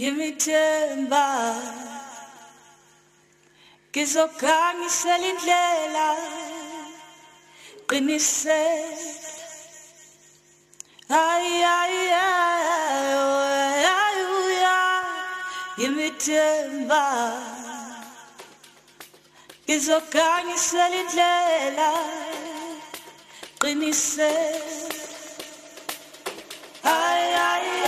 yimithemba ngizokhangisela indlela qinisela ay ay ay yimithemba ngizokhanyisela indlela qinisela ay ay ay